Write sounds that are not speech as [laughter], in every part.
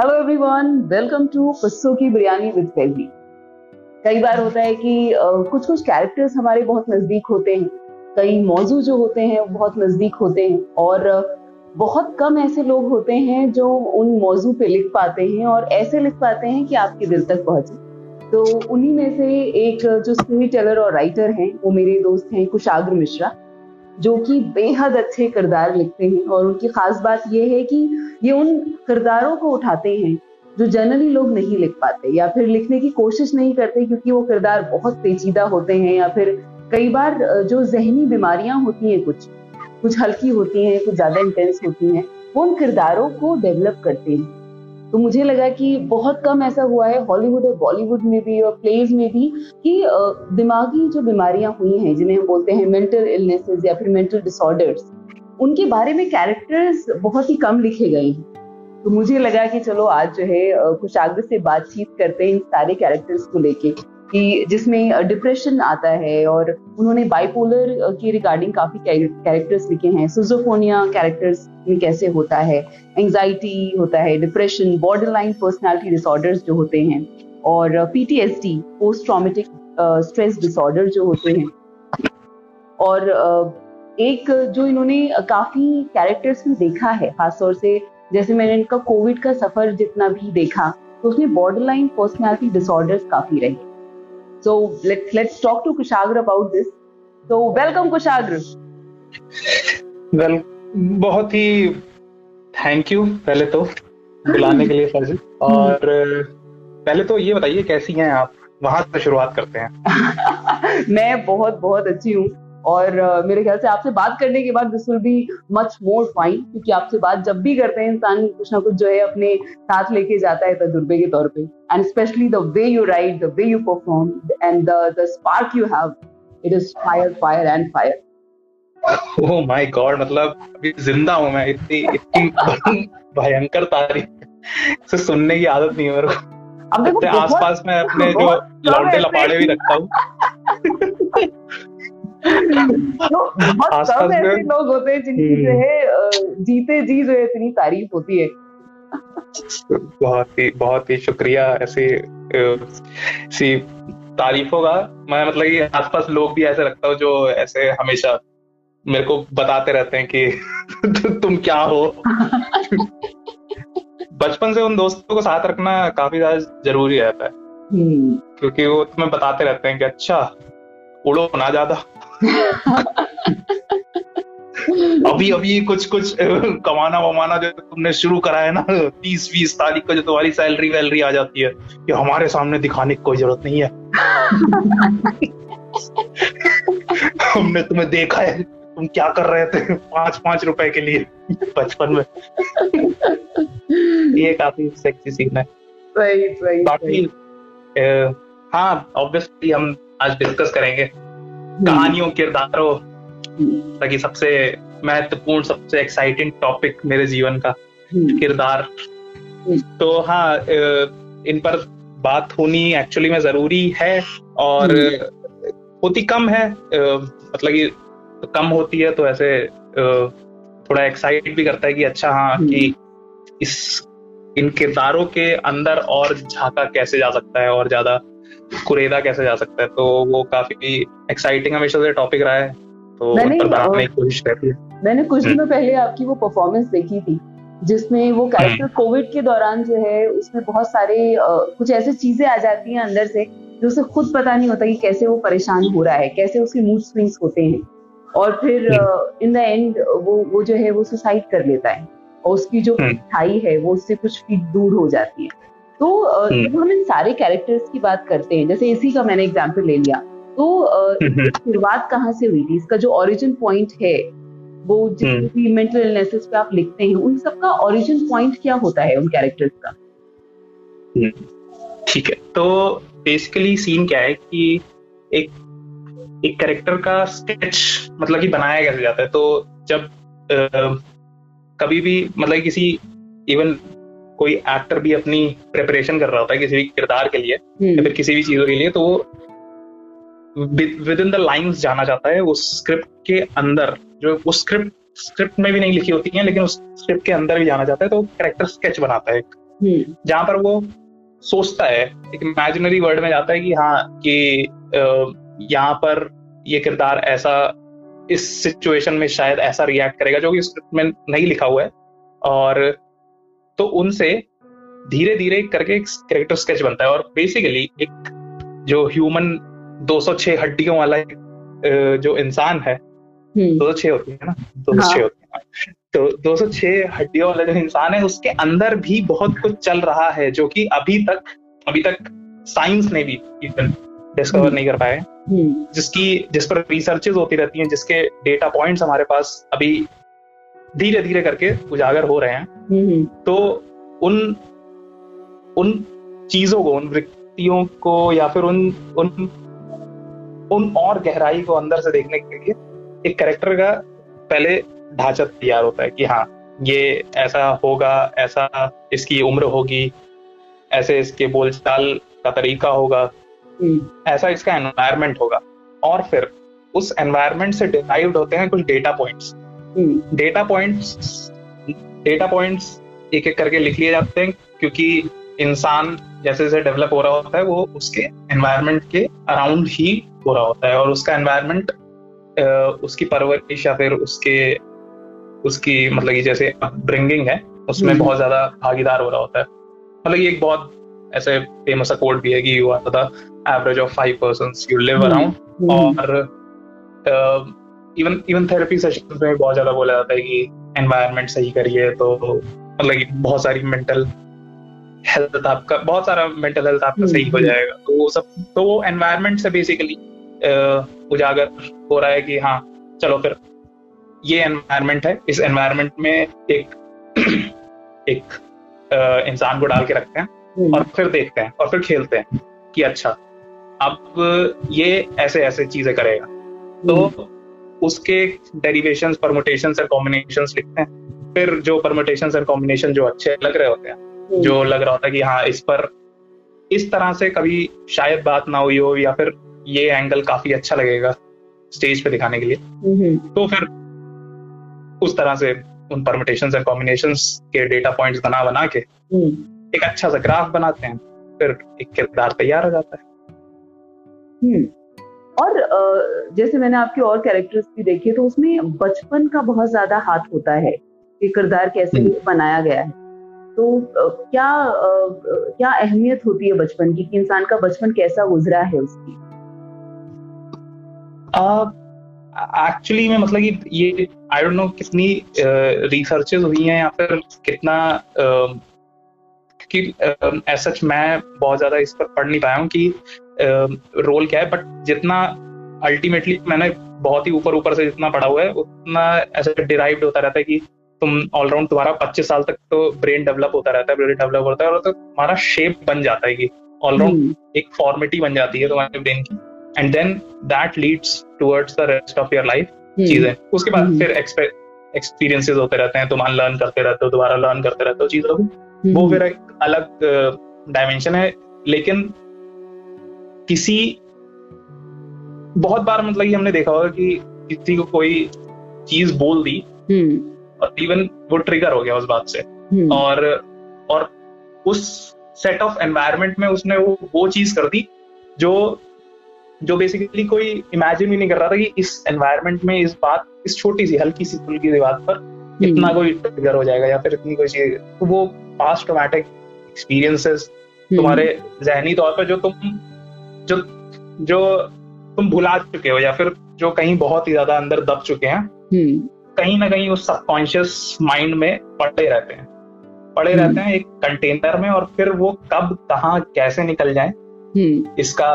Hello everyone welcome to पस्सों की biryani with Faizi कई बार होता है कि कुछ कुछ कैरेक्टर्स हमारे बहुत नज़दीक होते हैं। कई मौजू जो होते हैं बहुत नज़दीक होते हैं और बहुत कम ऐसे लोग होते हैं जो उन मौजू पे लिख पाते हैं और ऐसे लिख पाते हैं कि आपके दिल तक पहुँचे। तो उन्हीं में से एक, जो स्टोरी टेलर और राइटर हैं, वो मेरे दोस्त हैं, कुशाग्र मिश्रा। जो कि बेहद अच्छे किरदार लिखते हैं और उनकी खास बात यह है कि ये उन किरदारों को उठाते हैं जो जनरली लोग नहीं लिख पाते या फिर लिखने की कोशिश नहीं करते क्योंकि वो किरदार बहुत पेचीदा होते हैं या फिर कई बार जो जहनी बीमारियाँ होती हैं कुछ कुछ हल्की होती हैं, कुछ ज़्यादा इंटेंस होती हैं, वो उन किरदारों को डेवलप करते हैं। तो मुझे लगा कि बहुत कम ऐसा हुआ है हॉलीवुड और बॉलीवुड में भी और प्लेज में भी कि दिमागी जो बीमारियाँ हुई हैं, जिन्हें हम बोलते हैं मेंटल इलनेसेस या फिर मेंटल डिसऑर्डर्स उनके बारे में कैरेक्टर्स बहुत ही कम लिखे गए हैं। तो मुझे लगा कि चलो आज जो है आगे से बातचीत करते हैं इन सारे कैरेक्टर्स को लेके। कि जिसमें डिप्रेशन आता है और उन्होंने बाइपोलर की रिगार्डिंग काफ़ी कैरेक्टर्स लिखे हैं। सुजोफोनिया कैरेक्टर्स में कैसे होता है? एंजाइटी होता है depression borderline personality disorders जो होते हैं और PTSD post traumatic stress disorder जो होते हैं। और एक, जो इन्होंने काफ़ी कैरेक्टर्स में देखा है, खासतौर से जैसे मैंने इनका कोविड का सफ़र जितना भी देखा तो उसमें बॉर्डर लाइन पर्सनैलिटी डिसऑर्डर्स काफ़ी रहे। So let's let's talk to Kushagra about this. So welcome Kushagra. Well, बहुत ही थैंक यू पहले तो बुलाने के लिए फर्जी और पहले तो ये बताइए कैसी हैं आप वहाँ से शुरुआत करते हैं [laughs] मैं बहुत बहुत अच्छी हूँ और uh, मेरे ख्याल से आपसे बात करने के बाद this will be much more fine क्योंकि आपसे बात जब भी करते हैं इंसान कुछ ना कुछ जो है अपने साथ लेके जाता है तजुर्बे के तौर पे। And specially the way you write the way you perform and the spark you have it is fire fire and fire oh my god मतलब अभी ज़िंदा हूँ मैं इतनी इतनी भयंकर तारीफ़। से सुनने की आदत नहीं है मेरे को। अब देखो आसपास में अपने [laughs] जो लौंडे लपाड़े भी रखता हूँ। [laughs] बहुत कम ऐसे लोग होते हैं जिनकी जो हम्म। है जीते जी जो है इतनी तारीफ़ होती है। बहुत ही बहुत ही शुक्रिया ऐसी सी तारीफों का। मैं मतलब कि आसपास लोग भी ऐसे रखता हूँ जो ऐसे हमेशा मेरे को बताते रहते हैं कि [laughs] तुम क्या हो। बचपन से उन दोस्तों को साथ रखना काफ़ी ज़्यादा ज़रूरी रहता है। हम्म। क्योंकि वो तुम्हें बताते रहते हैं कि अच्छा उड़ो ना ज़्यादा। अभी अभी कुछ कुछ कमाना वमाना जो तुमने शुरू करा है ना तीस बीस तारीख को जो तुम्हारी सैलरी वैलरी आ जाती है कि हमारे सामने दिखाने की कोई ज़रूरत नहीं है। हमने तुम्हें देखा है तुम क्या कर रहे थे पाँच पाँच रुपए के लिए बचपन में। ये काफ़ी सेक्सी सीन है। बाकी हाँ ऑब्वियसली हम आज डिस्कस करेंगे। कहानियों किरदारों ताकि सबसे महत्वपूर्ण सबसे एक्साइटिंग टॉपिक मेरे जीवन का हम्म। किरदार तो हाँ इन पर बात होनी एक्चुअली में ज़रूरी है और हम्म। होती कम है मतलब कि कम होती है तो ऐसे थोड़ा एक्साइट भी करता है कि अच्छा हाँ हम्म। कि इस इन किरदारों के अंदर और झांका कैसे जा सकता है और ज़्यादा कुरेदा कैसे जा सकता है? तो वो काफ़ी एक्साइटिंग हमेशा से टॉपिक रहा है। तो मैंने बनाने की कोशिश रहती है। मैंने कुछ दिनों हम्म। पहले आपकी वो परफॉर्मेंस देखी थी जिसमें वो कैरेक्टर हम्म। कोविड के दौरान जो है उसमें बहुत सारे कुछ ऐसी चीज़ें आ जाती हैं अंदर से जो उसे खुद पता नहीं होता कि कैसे वो परेशान हो रहा है कैसे उसके मूड स्विंग्स होते हैं। और फिर इन द एंड वो वो जो है वो सुसाइड कर लेता है। और उसकी जो मिठाई हम्म। है वो उससे कुछ फीट दूर हो जाती है तो हम्म। जब हम इन सारे कैरेक्टर्स की बात करते हैं जैसे इसी का मैंने एग्ज़ाम्पल ले लिया तो हम्म। शुरुआत कहाँ से हुई थी इसका जो ओरिजिन पॉइंट है वो जितनी भी मेंटल इलनेसेस पे आप लिखते हैं उन सबका ओरिजिन पॉइंट क्या होता है उन कैरेक्टर्स का। ठीक है तो बेसिकली सीन क्या है कि एक एक कैरेक्टर का स्केच मतलब कि बनाया कैसे जाता है तो जब कभी भी मतलब किसी इवन कोई एक्टर भी अपनी प्रिपरेशन कर रहा होता है किसी भी किरदार के लिए हम्म। या फिर किसी भी चीज़ों के लिए तो वो विद इन द लाइंस जाना चाहता है उस स्क्रिप्ट के अंदर जो उस स्क्रिप्ट स्क्रिप्ट में भी नहीं लिखी होती है लेकिन उस स्क्रिप्ट के अंदर भी जाना चाहता है तो कैरेक्टर स्केच बनाता है हम्म। जहाँ पर वो सोचता है एक इमेजिनरी वर्ल्ड में जाता है कि हाँ कि यहाँ पर ये किरदार ऐसा इस सिचुएशन में शायद ऐसा रिएक्ट करेगा जो कि स्क्रिप्ट में नहीं लिखा हुआ है और तो उनसे धीरे धीरे करके एक कैरेक्टर स्केच बनता है और बेसिकली एक जो ह्यूमन 206 हड्डियों वाला जो इंसान है हम्म। दो सौ छह होती है ना दो सौ छह हाँ। होती है तो दो सौ छह हड्डियों वाला जो इंसान है उसके अंदर भी बहुत कुछ चल रहा है जो कि अभी तक अभी तक साइंस ने भी डिस्कवर हम्म। नहीं कर पाए हम्म। जिसकी जिस पर रिसर्चेज होती रहती हैं जिसके डेटा पॉइंट्स हमारे पास अभी धीरे धीरे करके उजागर हो रहे हैं तो उन उन चीज़ों को उन वृत्तियों को या फिर उन उन उन और गहराई को अंदर से देखने के लिए एक करेक्टर का पहले ढांचा तैयार होता है कि हाँ ये ऐसा होगा ऐसा इसकी उम्र होगी ऐसे इसके बोलचाल का तरीका होगा। ऐसा इसका एनवायरमेंट होगा। और फिर उस एनवायरमेंट से डिराइव्ड होते हैं कुछ data points data points data points एक एक करके लिख लिए जाते हैं क्योंकि इंसान जैसे जैसे डेवलप हो रहा होता है वो उसके एनवायरमेंट के अराउंड ही हो रहा होता है। और उसका एनवायरमेंट उसकी परवरिश या फिर उसके उसकी मतलब कि जैसे ब्रिंगिंग है उसमें हम्म। बहुत ज़्यादा भागीदार हो रहा होता है। मतलब ये एक बहुत ऐसे फ़ेमस कोड भी है कि you are the average of five person you live around और इवन इवन थेरेपी सेशन में बहुत ज़्यादा बोला जाता है कि एनवायरनमेंट सही करिए तो मतलब कि बहुत सारी मेंटल हेल्थ आपका बहुत सारा मेंटल हेल्थ आपका सही हो हम्म। जाएगा। तो वो सब तो वो एनवायरनमेंट से बेसिकली उजागर हो रहा है कि हाँ चलो फिर ये एनवायरनमेंट है। इस एनवायरनमेंट में एक [clears throat] एक इंसान को डाल के रखते हैं। और फिर देखते हैं और फिर खेलते हैं कि अच्छा अब ये ऐसे ऐसे चीज़ें करेगा तो हम्म। उसके डेरिवेशंस परमुटेशंस और कॉम्बिनेशंस लिखते हैं फिर जो परमुटेशंस और कॉम्बिनेशन जो अच्छे लग रहे होते हैं हम्म। जो लग रहा होता है कि हाँ इस पर इस तरह से कभी शायद बात ना हुई हो या फिर ये एंगल काफ़ी अच्छा लगेगा स्टेज पे दिखाने के लिए तो फिर उस तरह से उन परमिटेशन एंड कॉम्बिनेशन के डेटा पॉइंट्स बना बना के हम्म। एक अच्छा सा ग्राफ बनाते हैं फिर एक किरदार तैयार हो जाता है हम्म। और जैसे मैंने आपके और कैरेक्टर्स भी देखे तो उसमें बचपन का बहुत ज़्यादा हाथ होता है कि किरदार कैसे हम्म। बनाया गया है तो क्या क्या अहमियत होती है बचपन की कि इंसान का बचपन कैसा गुजरा है उसकी एक्चुअली में मतलब कि ये आई डोंट नो कितनी रिसर्चेस हुई हैं या फिर कितना कि ऐसा मैं बहुत ज़्यादा इस पर पढ़ नहीं पाया हूँ कि रोल क्या है बट जितना अल्टीमेटली मैंने बहुत ही ऊपर ऊपर से जितना पढ़ा हुआ है उतना ऐसा डिराइव्ड होता रहता है कि तुम ऑलराउंड तुम्हारा पच्चीस साल तक तो ब्रेन डेवलप होता रहता है ब्रेन डेवलप होता है और तो तुम्हारा शेप बन जाता है कि ऑलराउंड हम्म। एक फॉर्मेटी बन जाती है तुम्हारे ब्रेन की and then that leads towards the rest of your life चीज़ें उसके बाद हम्म। फिर एक्सपीरियंसेस होते रहते हैं तुम अनलर्न करते रहते हो दोबारा लर्न करते रहते हो चीज़ों को। वो फिर एक अलग डायमेंशन है लेकिन किसी बहुत बार मतलब कि हमने देखा होगा कि किसी को कोई चीज़ बोल दी और इवन वो ट्रिगर हो गया उस बात से। और और उस सेट ऑफ़ एनवायरमेंट में उसने वो वो चीज़ कर दी जो जो बेसिकली कोई इमेजिन भी नहीं कर रहा था कि इस एनवायरमेंट में इस बात इस छोटी सी हल्की सी पुल की दीवार पर इतना हम्म। कोई ट्रिगर हो जाएगा या फिर इतनी कोई चीज़ तो वो पास्ट ट्रोमैटिक एक्सपीरियंसेस तुम्हारे जहनी तौर पर जो तुम जो जो तुम भुला चुके हो या फिर जो कहीं बहुत ही ज़्यादा अंदर दब चुके हैं हम्म। कहीं ना कहीं उस सबकॉन्शियस माइंड में पड़े रहते हैं पड़े हम्म। रहते हैं एक कंटेनर में और फिर वो कब कहा कैसे निकल जाए इसका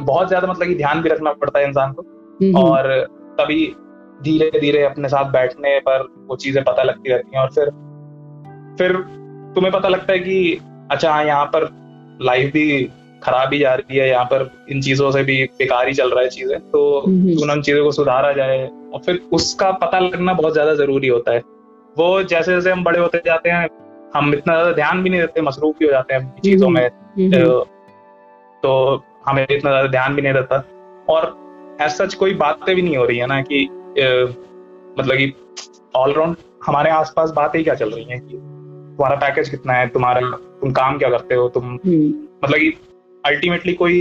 बहुत ज़्यादा मतलब कि ध्यान भी रखना पड़ता है इंसान को हम्म, हम्म। और तभी धीरे धीरे अपने साथ बैठने पर वो चीज़ें पता लगती रहती हैं और फिर फिर तुम्हें पता लगता है कि अच्छा हाँ यहाँ पर लाइफ भी खराब ही जा रही है यहाँ पर इन चीज़ों से भी बेकार ही चल रहा है चीज़ें तो उन चीज़ों को सुधारा जाए और फिर उसका पता लगना बहुत ज़्यादा ज़रूरी होता है। वो जैसे जैसे हम बड़े होते जाते हैं हम इतना ज़्यादा ध्यान भी नहीं देते मसरूफ भी हो जाते हैं चीज़ों में तो हमें इतना ज़्यादा ध्यान भी नहीं रहता और ऐसा सच कोई बातें भी नहीं हो रही है ना कि मतलब कि ऑलराउंड हमारे आसपास बातें ही क्या चल रही हैं कि तुम्हारा पैकेज कितना है तुम्हारा तुम काम क्या करते हो तुम हम्म। मतलब कि अल्टीमेटली कोई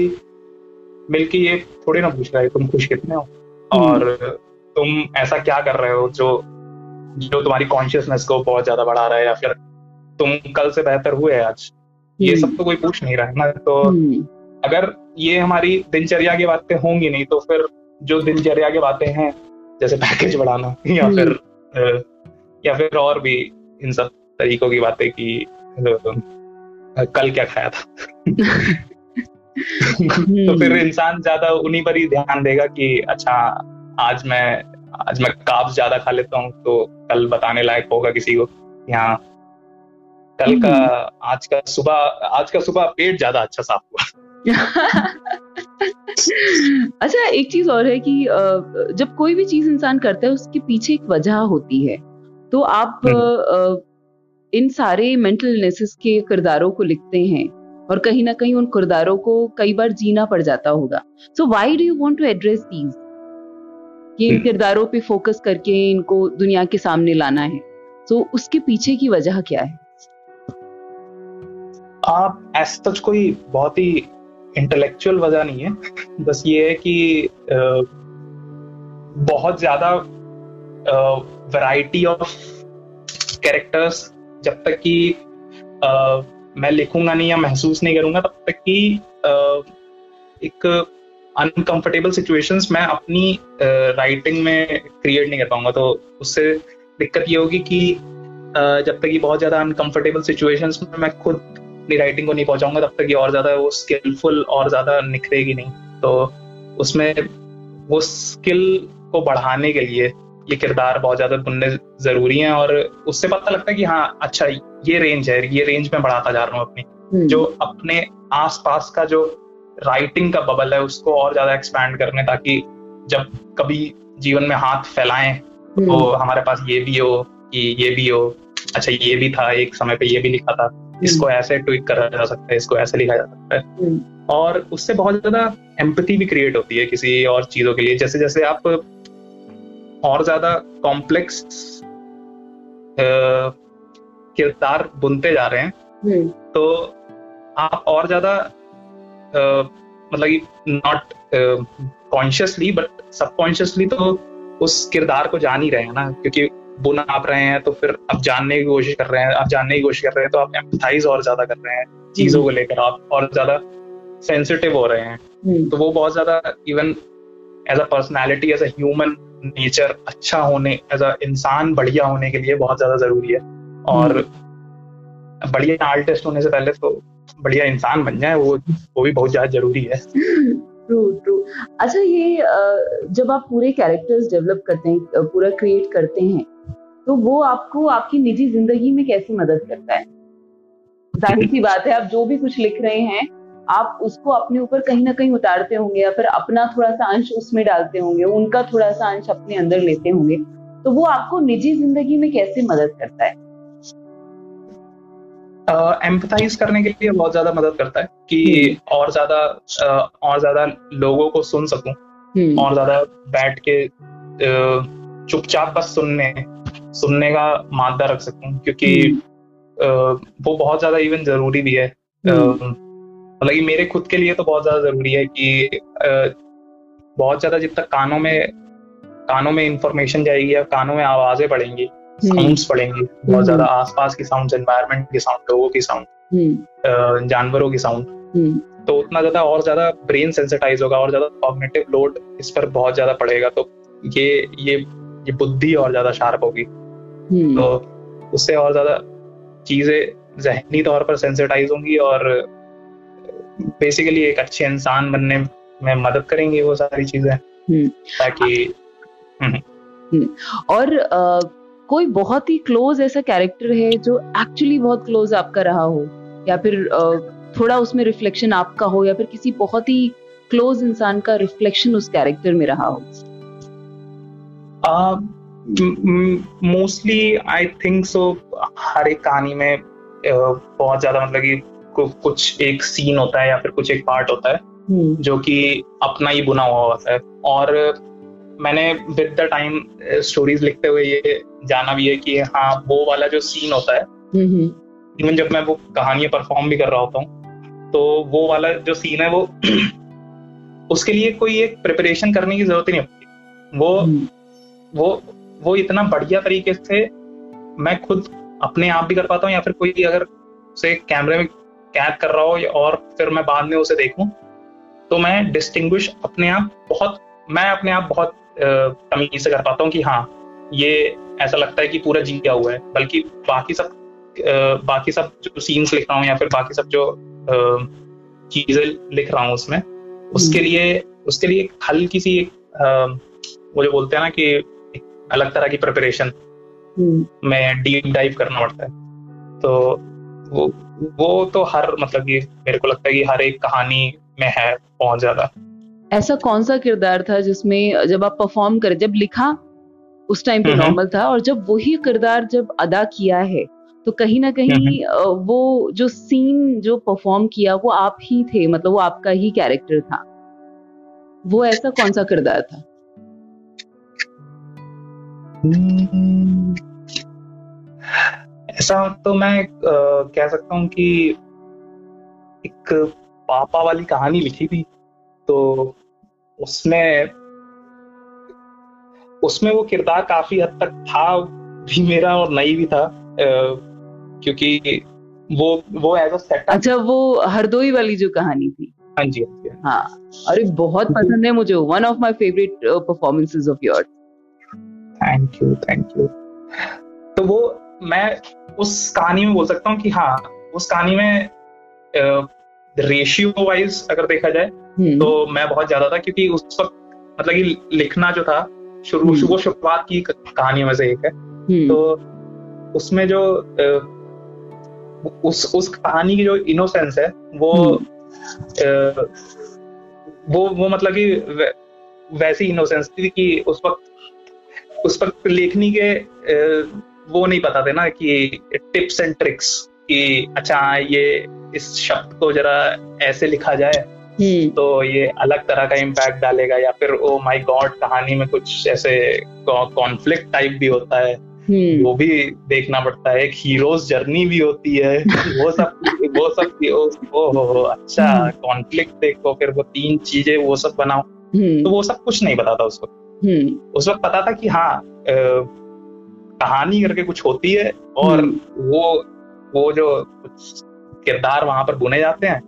मिलके ये थोड़ी ना पूछ रहा है तुम खुश कितने हो? हम्म। और तुम ऐसा क्या कर रहे हो जो जो तुम्हारी कॉन्शियसनेस को बहुत ज़्यादा बढ़ा रहा है या फिर तुम कल से बेहतर हुए आज? ये सब तो कोई पूछ नहीं रहा है ना तो अगर ये हमारी दिनचर्या की बातें होंगी नहीं तो फिर जो दिनचर्या की बातें हैं जैसे पैकेज बढ़ाना या फिर या फिर और भी इन सब तरीकों की बातें की कल क्या खाया था [laughs] तो फिर इंसान ज़्यादा उन्हीं पर ही ध्यान देगा कि अच्छा आज मैं आज मैं काब्स ज़्यादा खा लेता हूँ तो कल बताने लायक होगा किसी को यहाँ कल का हम्म। आज का सुबह आज का सुबह पेट ज़्यादा अच्छा साफ़ हुआ [laughs] अच्छा एक चीज़ और है कि जब कोई भी चीज़ इंसान करता है उसके पीछे एक वजह होती है तो आप हम्म। इन सारे मेंटल इलनेसेस के किरदारों को लिखते हैं और कहीं ना कहीं उन किरदारों को कई बार जीना पड़ जाता होगा। So why do you want to address these कि इन हम्म। किरदारों पे फोकस करके इनको दुनिया के सामने लाना है। सो so, उसके पीछे की वजह क्या है? आप ऐसा कोई बहुत ही इंटेलेक्चुअल वजह नहीं है। बस ये है कि आ, बहुत ज़्यादा वैरायटी ऑफ़ कैरेक्टर्स जब तक कि मैं लिखूँगा नहीं या महसूस नहीं करूँगा, तब तक कि एक अनकंफर्टेबल सिचुएशंस मैं अपनी राइटिंग में क्रिएट नहीं कर पाऊँगा। तो उससे दिक्कत ये होगी कि जब तक ये बहुत ज़्यादा अनकंफर्टेबल सिचुएशंस में मैं खुद अपनी राइटिंग को नहीं पहुंचाऊँगा, तब तक ये और ज़्यादा वो स्किलफुल और ज़्यादा निखरेगी नहीं। तो उसमें वो स्किल को बढ़ाने के लिए ये किरदार बहुत ज़्यादा बुनने ज़रूरी हैं और उससे पता लगता है कि हाँ अच्छा ये रेंज है ये रेंज में बढ़ाता जा रहा हूँ अपनी हम्म। जो अपने आसपास का जो राइटिंग का बबल है उसको और ज़्यादा एक्सपैंड करने ताकि जब कभी जीवन में हाथ फैलाएँ तो हम्म। हमारे पास ये भी हो कि ये भी हो अच्छा ये भी था एक समय पे ये भी लिखा था इसको हम्म। ऐसे ट्वीट करा जा सकता है इसको ऐसे लिखा जा सकता है। और उससे बहुत ज़्यादा एम्पति भी क्रिएट होती है किसी और चीज़ों के लिए जैसे जैसे आप और ज़्यादा कॉम्प्लेक्स किरदार बुनते जा रहे हैं हम्म। तो आप और ज़्यादा मतलब नॉट कॉन्शियसली बट सबकॉन्शियसली तो उस किरदार को जान ही रहे हैं ना क्योंकि बुना आप रहे हैं तो फिर आप जानने की कोशिश कर रहे हैं आप जानने की कोशिश कर रहे हैं तो आप एम्पथाइज और ज़्यादा कर रहे हैं चीज़ों को लेकर आप और ज़्यादा सेंसिटिव हो रहे हैं हम्म। तो वो बहुत ज़्यादा even as a personality as a human nature अच्छा होने एज अ इंसान बढ़िया होने के लिए बहुत ज़्यादा ज़रूरी है। और हम्म। बढ़िया आर्टिस्ट होने से पहले तो बढ़िया इंसान बन जाए वो वो भी बहुत ज़्यादा ज़रूरी है। ट्रू ट्रू अच्छा ये जब आप पूरे कैरेक्टर्स डेवलप करते हैं पूरा क्रिएट करते हैं तो वो आपको आपकी निजी ज़िंदगी में कैसे मदद करता है? ज़ाहिर सी बात है आप जो भी कुछ लिख रहे हैं आप उसको अपने ऊपर कहीं ना कहीं उतारते होंगे या फिर अपना थोड़ा सा अंश उसमें डालते होंगे उनका थोड़ा सा अंश अपने अंदर लेते होंगे तो वो आपको निजी ज़िंदगी में कैसे मदद करता है एम्पथाइज uh, करने के लिए बहुत ज़्यादा मदद करता है कि हम्म। और ज़्यादा uh, और ज़्यादा लोगों को सुन सकूँ हम्म। और ज़्यादा बैठ के uh, चुपचाप बस सुनने सुनने का मादा रख सकूँ क्योंकि हम्म। वो बहुत ज़्यादा इवन ज़रूरी भी है हम्म। मतलब मेरे खुद के लिए तो बहुत ज़्यादा ज़रूरी है कि बहुत ज़्यादा जब तक कानों में कानों में इंफॉर्मेशन जाएगी या कानों में आवाज़ें पड़ेंगी साउंड्स हम्म। पड़ेंगी बहुत ज़्यादा आसपास की साउंड एनवायरमेंट की साउंड लोगों की साउंड जानवरों की साउंड तो उतना ज़्यादा और ज़्यादा ब्रेन सेंसिटाइज होगा और ज़्यादा कॉग्निटिव लोड इस पर बहुत ज़्यादा पड़ेगा तो ये ये ये बुद्धि और ज़्यादा शार्प होगी हम्म। तो उससे और ज़्यादा चीज़ें जहनी तौर पर सेंसिटाइज होंगी और बेसिकली एक अच्छे इंसान बनने में मदद करेंगी वो सारी चीज़ें। हम्म। ताकि हम्म। और आ, कोई बहुत ही क्लोज ऐसा कैरेक्टर है जो एक्चुअली बहुत क्लोज आपका रहा हो? या फिर आ, थोड़ा उसमें रिफ्लेक्शन आपका हो? या फिर किसी बहुत ही क्लोज इंसान का रिफ्लेक्शन उस कैरेक्टर में रहा हो? मोस्टली आई थिंक सो हर एक कहानी में बहुत ज़्यादा मतलब कि कुछ एक सीन होता है या फिर कुछ एक पार्ट होता है hmm. जो कि अपना ही बुना हुआ होता है और मैंने विद द टाइम स्टोरीज लिखते हुए ये जाना भी है कि हाँ वो वाला जो सीन होता है. इवन जब मैं वो कहानियाँ परफॉर्म भी कर रहा होता हूँ तो वो वाला जो सीन है वो [clears throat] उसके लिए कोई एक प्रिपरेशन करने की ज़रूरत ही नहीं होती वो हम्म। वो वो इतना बढ़िया तरीके से मैं खुद अपने आप भी कर पाता हूँ या फिर कोई अगर उसे कैमरे में कैद कर रहा हो और फिर मैं बाद में उसे देखूँ तो मैं डिस्टिंग्विश अपने आप बहुत मैं अपने आप बहुत तमीज से कर पाता हूँ कि हाँ ये ऐसा लगता है कि पूरा जिया हुआ है बल्कि बाकी सब बाकी सब जो सीन्स लिख रहा हूँ या फिर बाकी सब जो चीज़ें लिख रहा हूँ उसमें उसके हम्म। लिए उसके लिए हल्की सी एक वो जो बोलते हैं ना कि अलग तरह की प्रिपरेशन। में डीप डाइव करना पड़ता है तो वो वो तो हर मतलब कि मेरे को लगता है कि हर एक कहानी में है बहुत ज़्यादा। ऐसा कौन सा किरदार था जिसमें जब आप परफॉर्म करे जब लिखा उस टाइम पे नॉर्मल था और जब वही किरदार जब अदा किया है तो कहीं ना कहीं वो जो सीन जो परफॉर्म किया वो आप ही थे मतलब वो आपका ही कैरेक्टर था। वो ऐसा कौन सा किरदार था? हम्म। ऐसा तो मैं कह सकता हूँ कि एक पापा वाली कहानी लिखी थी तो उसमें उसमें वो किरदार काफ़ी हद तक था भी मेरा और नहीं भी था क्योंकि वो वो एज अ सेटअप अच्छा वो हरदोई वाली जो कहानी थी। हाँ जी हाँ, हाँ, हाँ अरे बहुत पसंद है मुझे one of my favourite performances of yours thank you thank you तो वो मैं उस कहानी में बोल सकता हूँ कि हाँ उस कहानी में रेशियो वाइज अगर देखा जाए हम्म। तो मैं बहुत ज़्यादा था क्योंकि उस वक्त मतलब कि लिखना जो था शुरू हम्म। वो शुरुआत की कहानियों में से एक है हम्म। तो उसमें जो उस उस कहानी की जो इनोसेंस है वो वो वो मतलब कि वैसी इनोसेंस थी कि उस वक्त उस वक्त लेखनी के वो नहीं पता थे ना कि टिप्स एंड ट्रिक्स कि अच्छा ये इस शब्द को जरा ऐसे लिखा जाए हम्म। तो ये अलग तरह का इम्पैक्ट डालेगा या फिर ओ माय गॉड कहानी में कुछ ऐसे कॉन्फ्लिक्ट टाइप भी होता है हम्म। वो भी देखना पड़ता है एक हीरोज जर्नी भी होती है [laughs] वो सब वो सब ओ, ओ, ओ, ओ अच्छा कॉन्फ्लिक्ट हम्म। देखो फिर वो तीन चीज़ें वो सब बनाओ तो वो सब कुछ नहीं पता था उस वक्त उस वक्त पता था कि हाँ कहानी करके कुछ होती है और हम्म। वो वो जो किरदार वहाँ पर बुने जाते हैं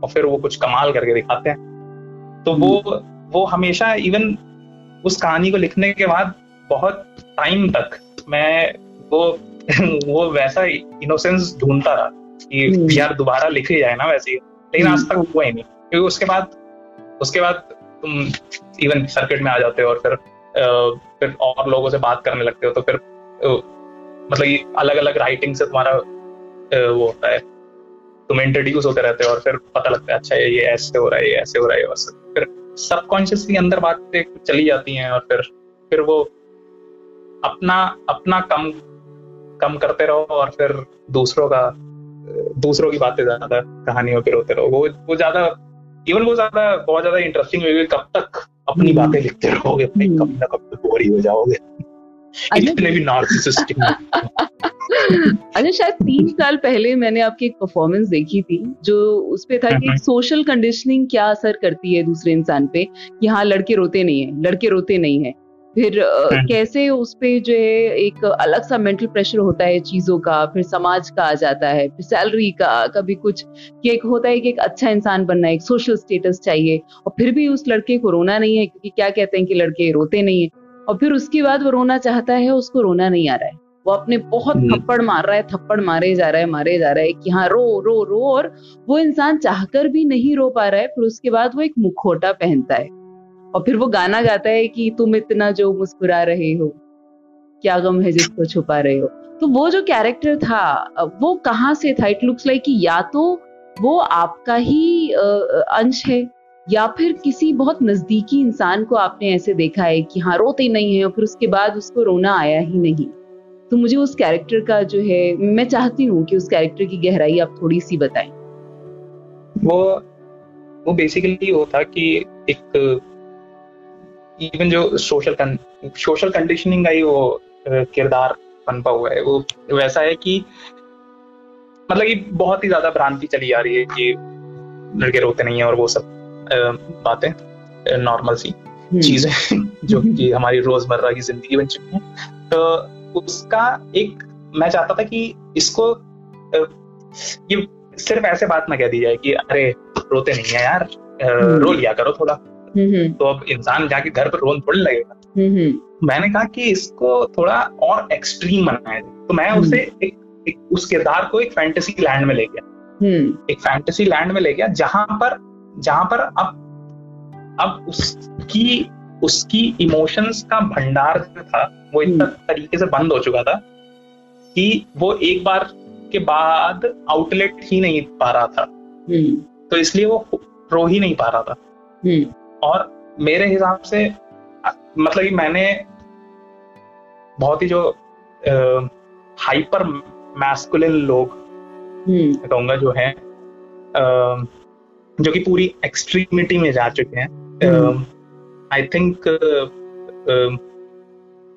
और फिर वो कुछ कमाल करके दिखाते हैं तो वो हम्म। वो हमेशा इवन उस कहानी को लिखने के बाद बहुत टाइम तक मैं वो वो वैसा इनोसेंस ढूंढता रहा कि हम्म। यार दोबारा लिखे जाए ना वैसे लेकिन आज तक हुआ ही नहीं क्योंकि उसके बाद उसके बाद तुम इवन सर्किट में आ जाते हो और फिर फिर और लोगों से बात करने लगते हो तो फिर मतलब अलग अलग राइटिंग से तुम्हारा वो होता है। तुम इंट्रोड्यूस होते रहते हो और फिर पता लगता है अच्छा ये ऐसे हो रहा है ये ऐसे हो रहा है बस फिर सबकॉन्शियसली अंदर बातें चली जाती हैं और फिर फिर वो अपना अपना कम कम करते रहो और फिर दूसरों का दूसरों की बातें ज़्यादा कहानियों पे होते रहो। वो वो ज़्यादा इवन वो ज़्यादा बहुत ज़्यादा इंटरेस्टिंग होगी कब तक अपनी हम्म। बातें लिखते रहोगे अपनी कब ना कब तक बोरी हो जाओगे। इतने भी नार्सिसिस्टिक [laughs] अच्छा शायद तीन साल पहले मैंने आपकी एक परफॉर्मेंस देखी थी जो उस पे था कि सोशल हम्म। कंडीशनिंग क्या असर करती है दूसरे इंसान पे कि हाँ लड़के रोते नहीं है लड़के रोते नहीं है फिर हम्म। कैसे उस पे जो है एक अलग सा मेंटल प्रेशर होता है चीज़ों का फिर समाज का आ जाता है फिर सैलरी का कभी कुछ कि एक होता है कि एक अच्छा इंसान बनना है एक सोशल स्टेटस चाहिए और फिर भी उस लड़के को रोना नहीं है क्योंकि क्या कहते हैं कि लड़के रोते नहीं है और फिर उसके बाद वो रोना चाहता है उसको रोना नहीं आ रहा है। वो अपने बहुत हम्म। थप्पड़ मार रहा है थप्पड़ मारे जा रहा है मारे जा रहा है कि हाँ रो रो रो और वो इंसान चाहकर भी नहीं रो पा रहा है फिर उसके बाद वो एक मुखोटा पहनता है। और फिर वो गाना गाता है कि तुम इतना जो मुस्कुरा रहे हो क्या गम है जिसको छुपा रहे हो। तो वो जो कैरेक्टर था वो कहाँ से था? इट लुक्स लाइक कि या तो वो आपका ही अंश है या फिर किसी बहुत नजदीकी इंसान को आपने ऐसे देखा है कि हाँ रोते नहीं है और फिर उसके बाद उसको रोना आया ही नहीं। तो मुझे उस कैरेक्टर का जो है, मैं चाहती हूँ कि उस कैरेक्टर की गहराई आप थोड़ी सी बताएँ। वो वो बेसिकली वो था कि एक इवन जो सोशल सोशल कंडीशनिंग का ही वो किरदार पनपा हुआ है। वो, वैसा है कि मतलब कि बहुत ही ज़्यादा भ्रांति चली आ रही है कि लड़के रोते नहीं है और वो सब। बातें नॉर्मल सी हम्म। चीज़ें [laughs] जो कि हमारी रोज़मर्रा की ज़िंदगी बन चुकी है। तो उसका एक मैं चाहता था कि इसको ये सिर्फ़ ऐसे बात ना कह दी जाए कि अरे रोते नहीं है यार हम्म। रो लिया करो थोड़ा। हम्म, तो अब इंसान जाके घर पर रोन थोड़ी लगेगा। मैंने कहा कि इसको थोड़ा और एक्सट्रीम बनाया जाए। तो मैं उसे एक, एक उस किरदार को एक फैंटेसी लैंड में ले गया। एक फैंटेसी लैंड में ले गया जहाँ पर जहाँ पर अब अब उसकी उसकी इमोशंस का भंडार जो था वो इतना हम्म। तरीके से बंद हो चुका था कि वो एक बार के बाद आउटलेट ही नहीं पा रहा था हम्म। तो इसलिए वो रो ही नहीं पा रहा था हम्म। और मेरे हिसाब से मतलब कि मैंने बहुत ही जो आ, हाइपर मैस्कुलिन लोग कहूँगा जो है जो कि पूरी एक्सट्रीमिटी में जा चुके हैं। आई थिंक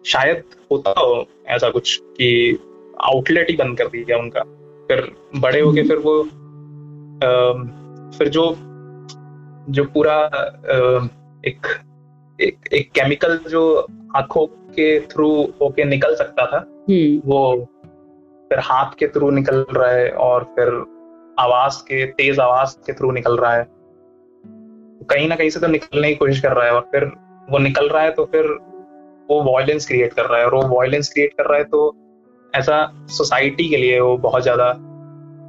शायद होता हो ऐसा कुछ कि आउटलेट ही बंद कर दिया उनका। फिर बड़े होके फिर वो फिर जो जो पूरा एक एक एक केमिकल जो आँखों के थ्रू होके निकल सकता था हम्म। वो फिर हाथ के थ्रू निकल रहा है और फिर आवाज़ के, तेज आवाज़ के थ्रू निकल रहा है। कहीं ना कहीं से तो निकलने की कोशिश कर रहा है और फिर वो निकल रहा है तो फिर वो वॉयलेंस क्रिएट कर रहा है और वो वॉयलेंस क्रिएट कर रहा है तो ऐसा सोसाइटी के लिए वो बहुत ज़्यादा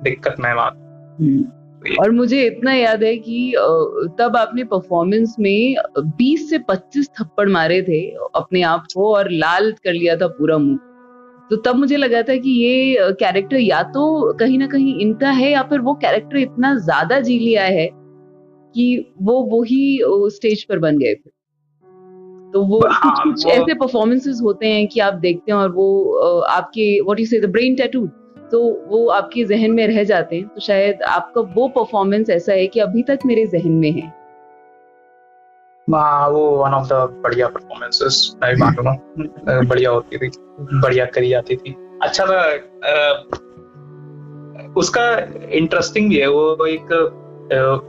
दिक्कत में बात हम्म। और मुझे इतना याद है कि तब आपने परफॉर्मेंस में 20 से 25 थप्पड़ मारे थे अपने आप को और लाल कर लिया था पूरा मुँह। तो तब मुझे लगा था कि ये कैरेक्टर या तो कहीं ना कहीं इनका है या फिर वो कैरेक्टर इतना ज़्यादा जी लिया है कि वो वो ही स्टेज पर बन गए थे तो वो हाँ, कुछ कुछ ऐसे परफॉर्मेंसेस होते हैं कि आप देखते हैं और वो आपके what you say the brain tattoo तो वो आपके जहन में रह जाते हैं। तो शायद आपका वो परफॉर्मेंस ऐसा है कि अभी तक मेरे जहन में है। हाँ वो वन ऑफ़ द बढ़िया परफॉर्मेंसेस मैं भी मानूँगा बढ़िया होती थी बढ़िया करी जाती थी। अच्छा था उसका इंटरेस्टिंग भी है वो एक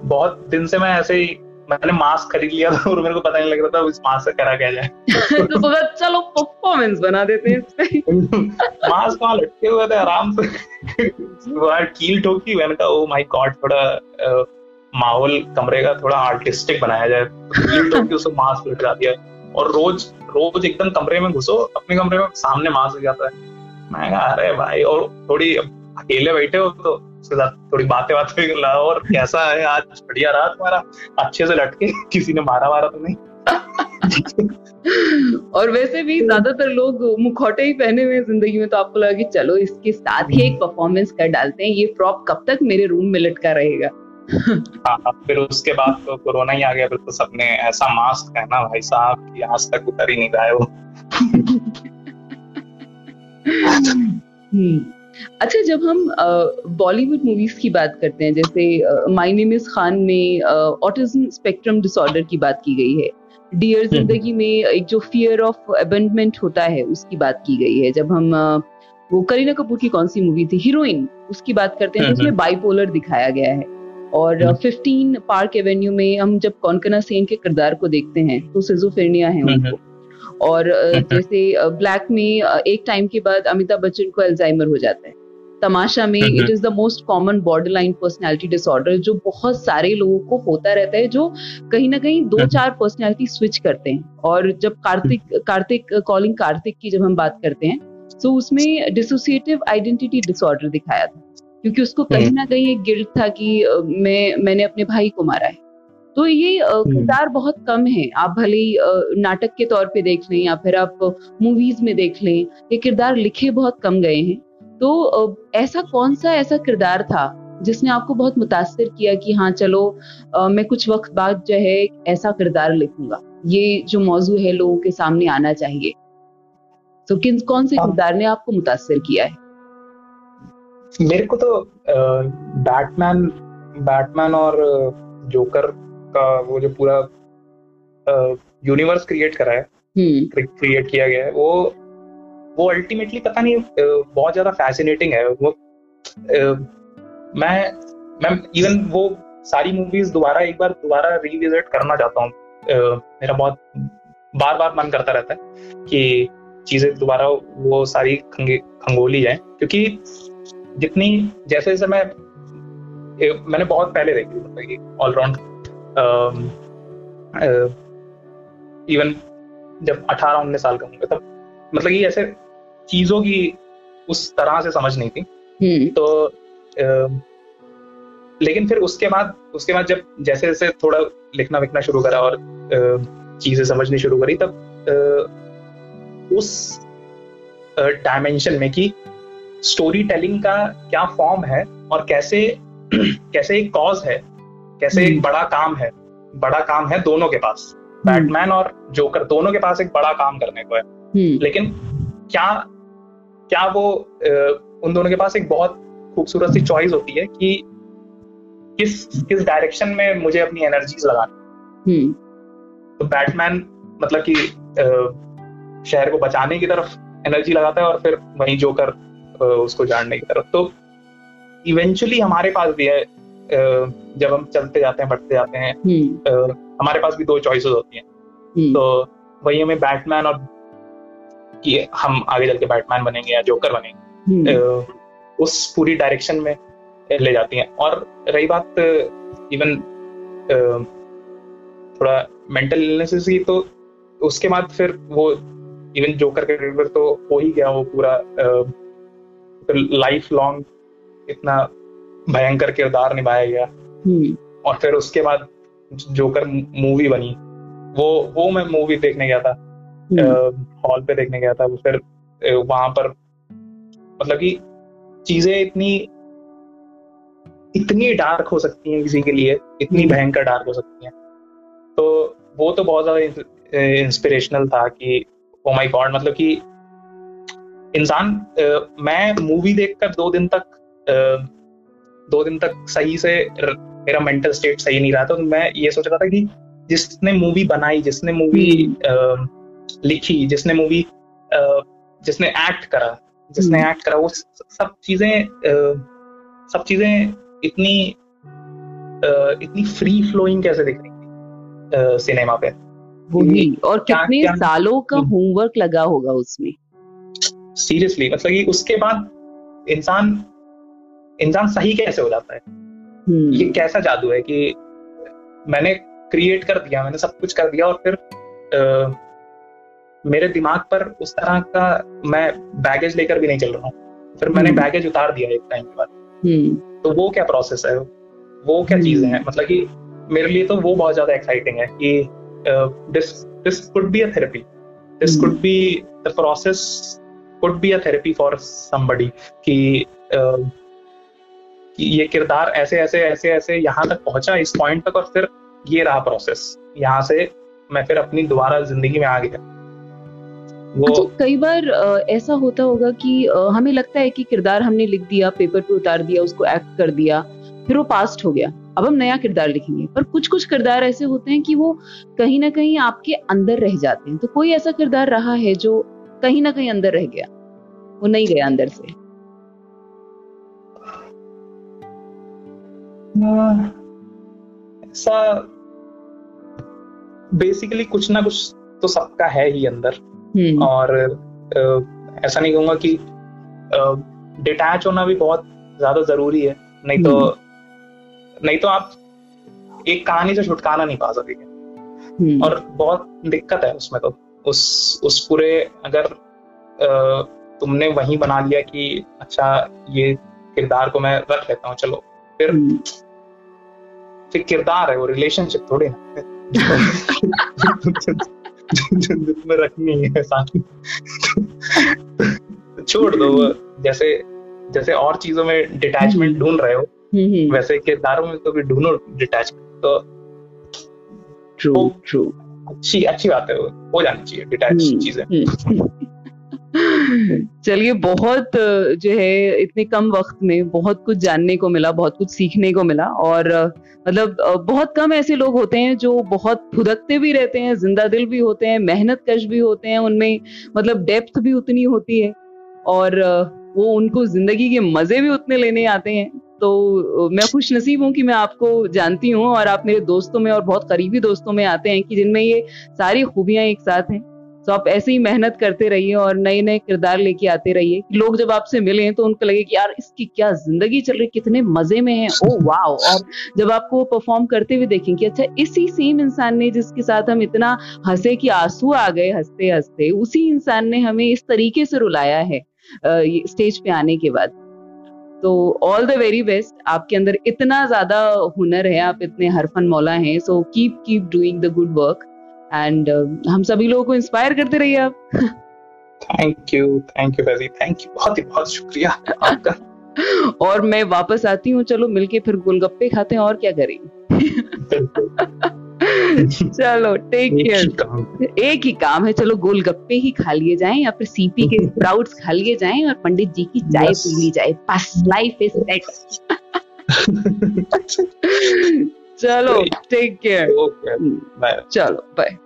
बहुत दिन से मैं ऐसे ही मैंने मास्क खरीद लिया था और मेरे को पता नहीं लग रहा था इस मास्क से करा क्या जाए। [laughs] तो बोला चलो परफॉर्मेंस बना देते हैं मास्क [laughs] वहाँ लटके हुए थे आराम से। [laughs] कील ठोकी मैंने कहा ओ माय गॉड थोड़ा माहौल कमरे का थोड़ा आर्टिस्टिक बनाया जाए। ठोकी उसको मास्क लटका दिया। और रोज रोज एकदम कमरे में घुसो, अपने कमरे में सामने मास्क जाता है। मैं कहा, अरे भाई! और थोड़ी अकेले बैठे हो तो उसके साथ थोड़ी बातें बातें और कैसा है आज? बढ़िया रहा तुम्हारा? अच्छे से लटके? किसी ने मारा मारा तो नहीं? और वैसे भी ज़्यादातर लोग मुखौटे ही पहने हुए ज़िंदगी में तो आपको लगा कि चलो इसके साथ ही एक परफॉर्मेंस कर डालते हैं। ये प्रॉप कब तक मेरे रूम में लटका रहेगा? हाँ फिर उसके बाद तो कोरोना ही आ गया फिर तो सबने ऐसा मास्क पहना भाई साहब कि आज तक उतर ही नहीं रहा है वो हम्म। अच्छा जब हम बॉलीवुड मूवीज़ की बात करते हैं जैसे माय नेम इज़ खान में ऑटिज्म स्पेक्ट्रम डिसऑर्डर की बात की गई है डियर हम्म। ज़िंदगी में एक जो फियर ऑफ़ अबेंडमेंट होता है उसकी बात की गई है जब हम वो करीना कपूर की कौन सी मूवी थी हीरोइन उसकी बात करते हैं तो उसमें बाइपोलर। दिखाया गया है और फिफ्टीन पार्क एवेन्यू में हम जब कौनकना सेन के किरदार को देखते हैं तो सिजोफेरनिया है उनको। और [laughs] जैसे ब्लैक में एक टाइम के बाद अमिताभ बच्चन को अल्जाइमर हो जाता है। तमाशा में it is the most common borderline personality disorder जो बहुत सारे लोगों को होता रहता है जो कहीं ना कहीं दो चार पर्सनैलिटी स्विच करते हैं। और जब कार्तिक कार्तिक कॉलिंग कार्तिक की जब हम बात करते हैं तो उसमें डिसोसिएटिव आइडेंटिटी डिसऑर्डर दिखाया था। क्योंकि उसको कहीं ना कहीं एक गिल्ट था कि मैं मैंने अपने भाई को मारा है। तो ये हम्म। किरदार बहुत कम है। आप भले ही नाटक के तौर पे देख लें या फिर आप मूवीज़ में देख लें ये किरदार लिखे बहुत कम गए हैं। तो ऐसा कौन सा ऐसा किरदार था जिसने आपको बहुत मुतासर किया कि हाँ चलो आ, मैं कुछ वक्त बाद जो है ऐसा किरदार लिखूँगा। ये जो मौजू है लोगों के सामने आना चाहिए। तो किन कौन से हाँ। किरदार ने आपको मुतासर किया है? मेरे को तो बैटमैन बैटमैन और जोकर का वो जो पूरा यूनिवर्स क्रिएट करा है क्रिएट हम्म। किया गया है वो वो अल्टीमेटली पता नहीं बहुत ज़्यादा फैसिनेटिंग है वो मैं मैं इवन वो सारी मूवीज़ दोबारा एक बार दोबारा रिविजिट करना चाहता हूँ मेरा बहुत बार बार मन करता रहता है कि चीज़ें दोबारा वो सारी खंगे खंगोली जाए क्योंकि जितनी जैसे जैसे मैं मैंने बहुत पहले देखी मतलब ऑलराउंड इवन जब अठारह उन्नीस साल का होंगे तब मतलब कि ऐसे चीज़ों की उस तरह से समझ नहीं थी हम्म। तो आ, लेकिन फिर उसके बाद उसके बाद जब जैसे जैसे थोड़ा लिखना विखना शुरू करा और चीज़ें समझनी शुरू करी तब आ, उस डायमेंशन में कि स्टोरी टेलिंग का क्या फॉर्म है और कैसे [clears throat] कैसे एक कॉज है कैसे एक हम्म। बड़ा काम है बड़ा काम है दोनों के पास बैटमैन हम्म। और जोकर दोनों के पास एक बड़ा काम करने को है हम्म। लेकिन क्या क्या वो उन दोनों के पास एक बहुत खूबसूरत सी चॉइस होती है कि किस किस डायरेक्शन में मुझे अपनी एनर्जीज लगानी तो बैटमैन मतलब कि शहर को बचाने की तरफ़ एनर्जी लगाता है और फिर वहीं जोकर उसको जानने की तरफ़ तो इवेंचुअली हमारे पास भी है जब हम चलते जाते हैं बढ़ते जाते हैं हम्म। हमारे पास भी दो चॉइसेस होती हैं हम्म। तो वही हमें बैटमैन और कि हम आगे चल के बैटमैन बनेंगे या जोकर बनेंगे हम्म। उस पूरी डायरेक्शन में ले जाती हैं और रही बात इवन थोड़ा मेंटल इलनेसेस की तो उसके बाद फिर वो इवन जोकर का तो हो ही गया वो पूरा लाइफ लॉन्ग इतना भयंकर किरदार निभाया गया हम्म। और फिर उसके बाद जोकर मूवी बनी वो वो मैं मूवी देखने गया था हॉल हम्म। पे देखने गया था फिर वहाँ पर मतलब कि चीज़ें इतनी इतनी डार्क हो सकती हैं किसी के लिए इतनी हम्म। भयंकर डार्क हो सकती हैं तो वो तो बहुत ज़्यादा इंस्पिरेशनल था कि ओ माय गॉड मतलब कि इंसान मैं मूवी देखकर दो दिन तक दो दिन तक सही से मेरा मेंटल स्टेट सही नहीं रहा था तो मैं ये सोच रहा था कि जिसने मूवी बनाई जिसने मूवी हम्म। लिखी जिसने मूवी जिसने एक्ट करा जिसने एक्ट हम्म। करा वो सब चीज़ें सब चीज़ें इतनी इतनी फ्री फ्लोइंग कैसे दिख रही थी सिनेमा पे वही और कितने क्या, सालों का होमवर्क। लगा होगा उसमें सीरियसली मतलब कि उसके बाद इंसान इंसान सही कैसे हो जाता है? हम्म। ये कैसा जादू है कि मैंने क्रिएट कर दिया मैंने सब कुछ कर दिया और फिर आ, मेरे दिमाग पर उस तरह का मैं बैगेज लेकर भी नहीं चल रहा हूँ। फिर मैंने बैगेज हम्म। उतार दिया एक टाइम के बाद। हम्म। तो वो क्या प्रोसेस है? वो क्या चीज़ें हैं? मतलब कि मेरे लिए तो वो बहुत ज़्यादा एक्साइटिंग है कि this this could be a therapy this could be the process could be a therapy for somebody कि ये किरदार ऐसे ऐसे ऐसे ऐसे यहाँ तक पहुँचा इस पॉइंट तक और फिर ये रहा प्रोसेस यहाँ से मैं फिर अपनी दोबारा ज़िंदगी में आ गया। अच्छा, कई बार ऐसा होता होगा कि हमें लगता है कि किरदार हमने लिख दिया पेपर पे उतार दिया उसको एक्ट कर दिया फिर वो पास्ट हो गया। अब हम नया किरदार लिखेंगे। पर कुछ कुछ किरदार ऐसे होते हैं कि वो कहीं ना कहीं आपके अंदर रह जाते हैं। तो कोई ऐसा किरदार रहा है जो कहीं ना कहीं अंदर रह गया वो नहीं गया अंदर से ऐसा बेसिकली कुछ ना कुछ तो सबका है ही अंदर हम्म। और ऐसा नहीं कहूँगा कि डिटैच होना भी बहुत ज़्यादा ज़रूरी है नहीं तो हम्म। नहीं तो आप एक कहानी से छुटकारा नहीं पा सकेंगे हम्म। और बहुत दिक्कत है उसमें तो उस उस पूरे अगर तुमने वही बना लिया कि अच्छा ये किरदार को मैं रख लेता हूँ चलो। फिर फिर किरदार है वो रिलेशनशिप थोड़ी ना। जिसमें रखनी है साथ छोड़ दो जैसे जैसे और चीज़ों में डिटैचमेंट हम्म। ढूंढ रहे हो हम्म, हम्म। वैसे किरदारों में तो भी ढूंढो डिटैचमेंट तो ट्रू ट्रू अच्छी अच्छी बात है हो जानी चाहिए डिटैच चीज़ें। [laughs] चलिए बहुत जो है इतने कम वक्त में बहुत कुछ जानने को मिला बहुत कुछ सीखने को मिला और मतलब बहुत कम ऐसे लोग होते हैं जो बहुत फुदकते भी रहते हैं ज़िंदा दिल भी होते हैं मेहनत कश भी होते हैं उनमें मतलब डेप्थ भी उतनी होती है और वो उनको ज़िंदगी के मज़े भी उतने लेने आते हैं। तो मैं खुश नसीब हूँ कि मैं आपको जानती हूँ और आप मेरे दोस्तों में और बहुत करीबी दोस्तों में आते हैं कि जिनमें ये सारी खूबियाँ एक साथ हैं। तो आप ऐसे ही मेहनत करते रहिए और नए नए किरदार लेके आते रहिए लोग जब आपसे मिले हैं तो उनको लगे कि यार इसकी क्या ज़िंदगी चल रही, कितने मज़े में है ओ वाओ। और जब आपको परफॉर्म करते हुए देखें कि अच्छा इसी सेम इंसान ने जिसके साथ हम इतना हंसे कि आँसू आ गए हँसते हँसते उसी इंसान ने हमें इस तरीके से रुलाया है स्टेज पे आने के बाद। तो ऑल द वेरी बेस्ट आपके अंदर इतना ज़्यादा हुनर है आप इतने हरफन मौला हैं so keep keep doing the good work and हम सभी लोगों को इंस्पायर करते रहिए आप. Thank you thank you Faizi thank you बहुत ही बहुत शुक्रिया आपका. [laughs] और मैं वापस आती हूँ चलो मिलके फिर गोलगप्पे खाते हैं और क्या करेंगे [laughs] [laughs] चलो टेक केयर एक ही काम है चलो गोलगप्पे ही खा लिए जाएँ या फिर सीपी के [laughs] स्प्राउट्स खा लिए जाएँ और पंडित जी की चाय पी ली जाए। बस लाइफ इज़ सेट चलो टेक केयर चलो बाय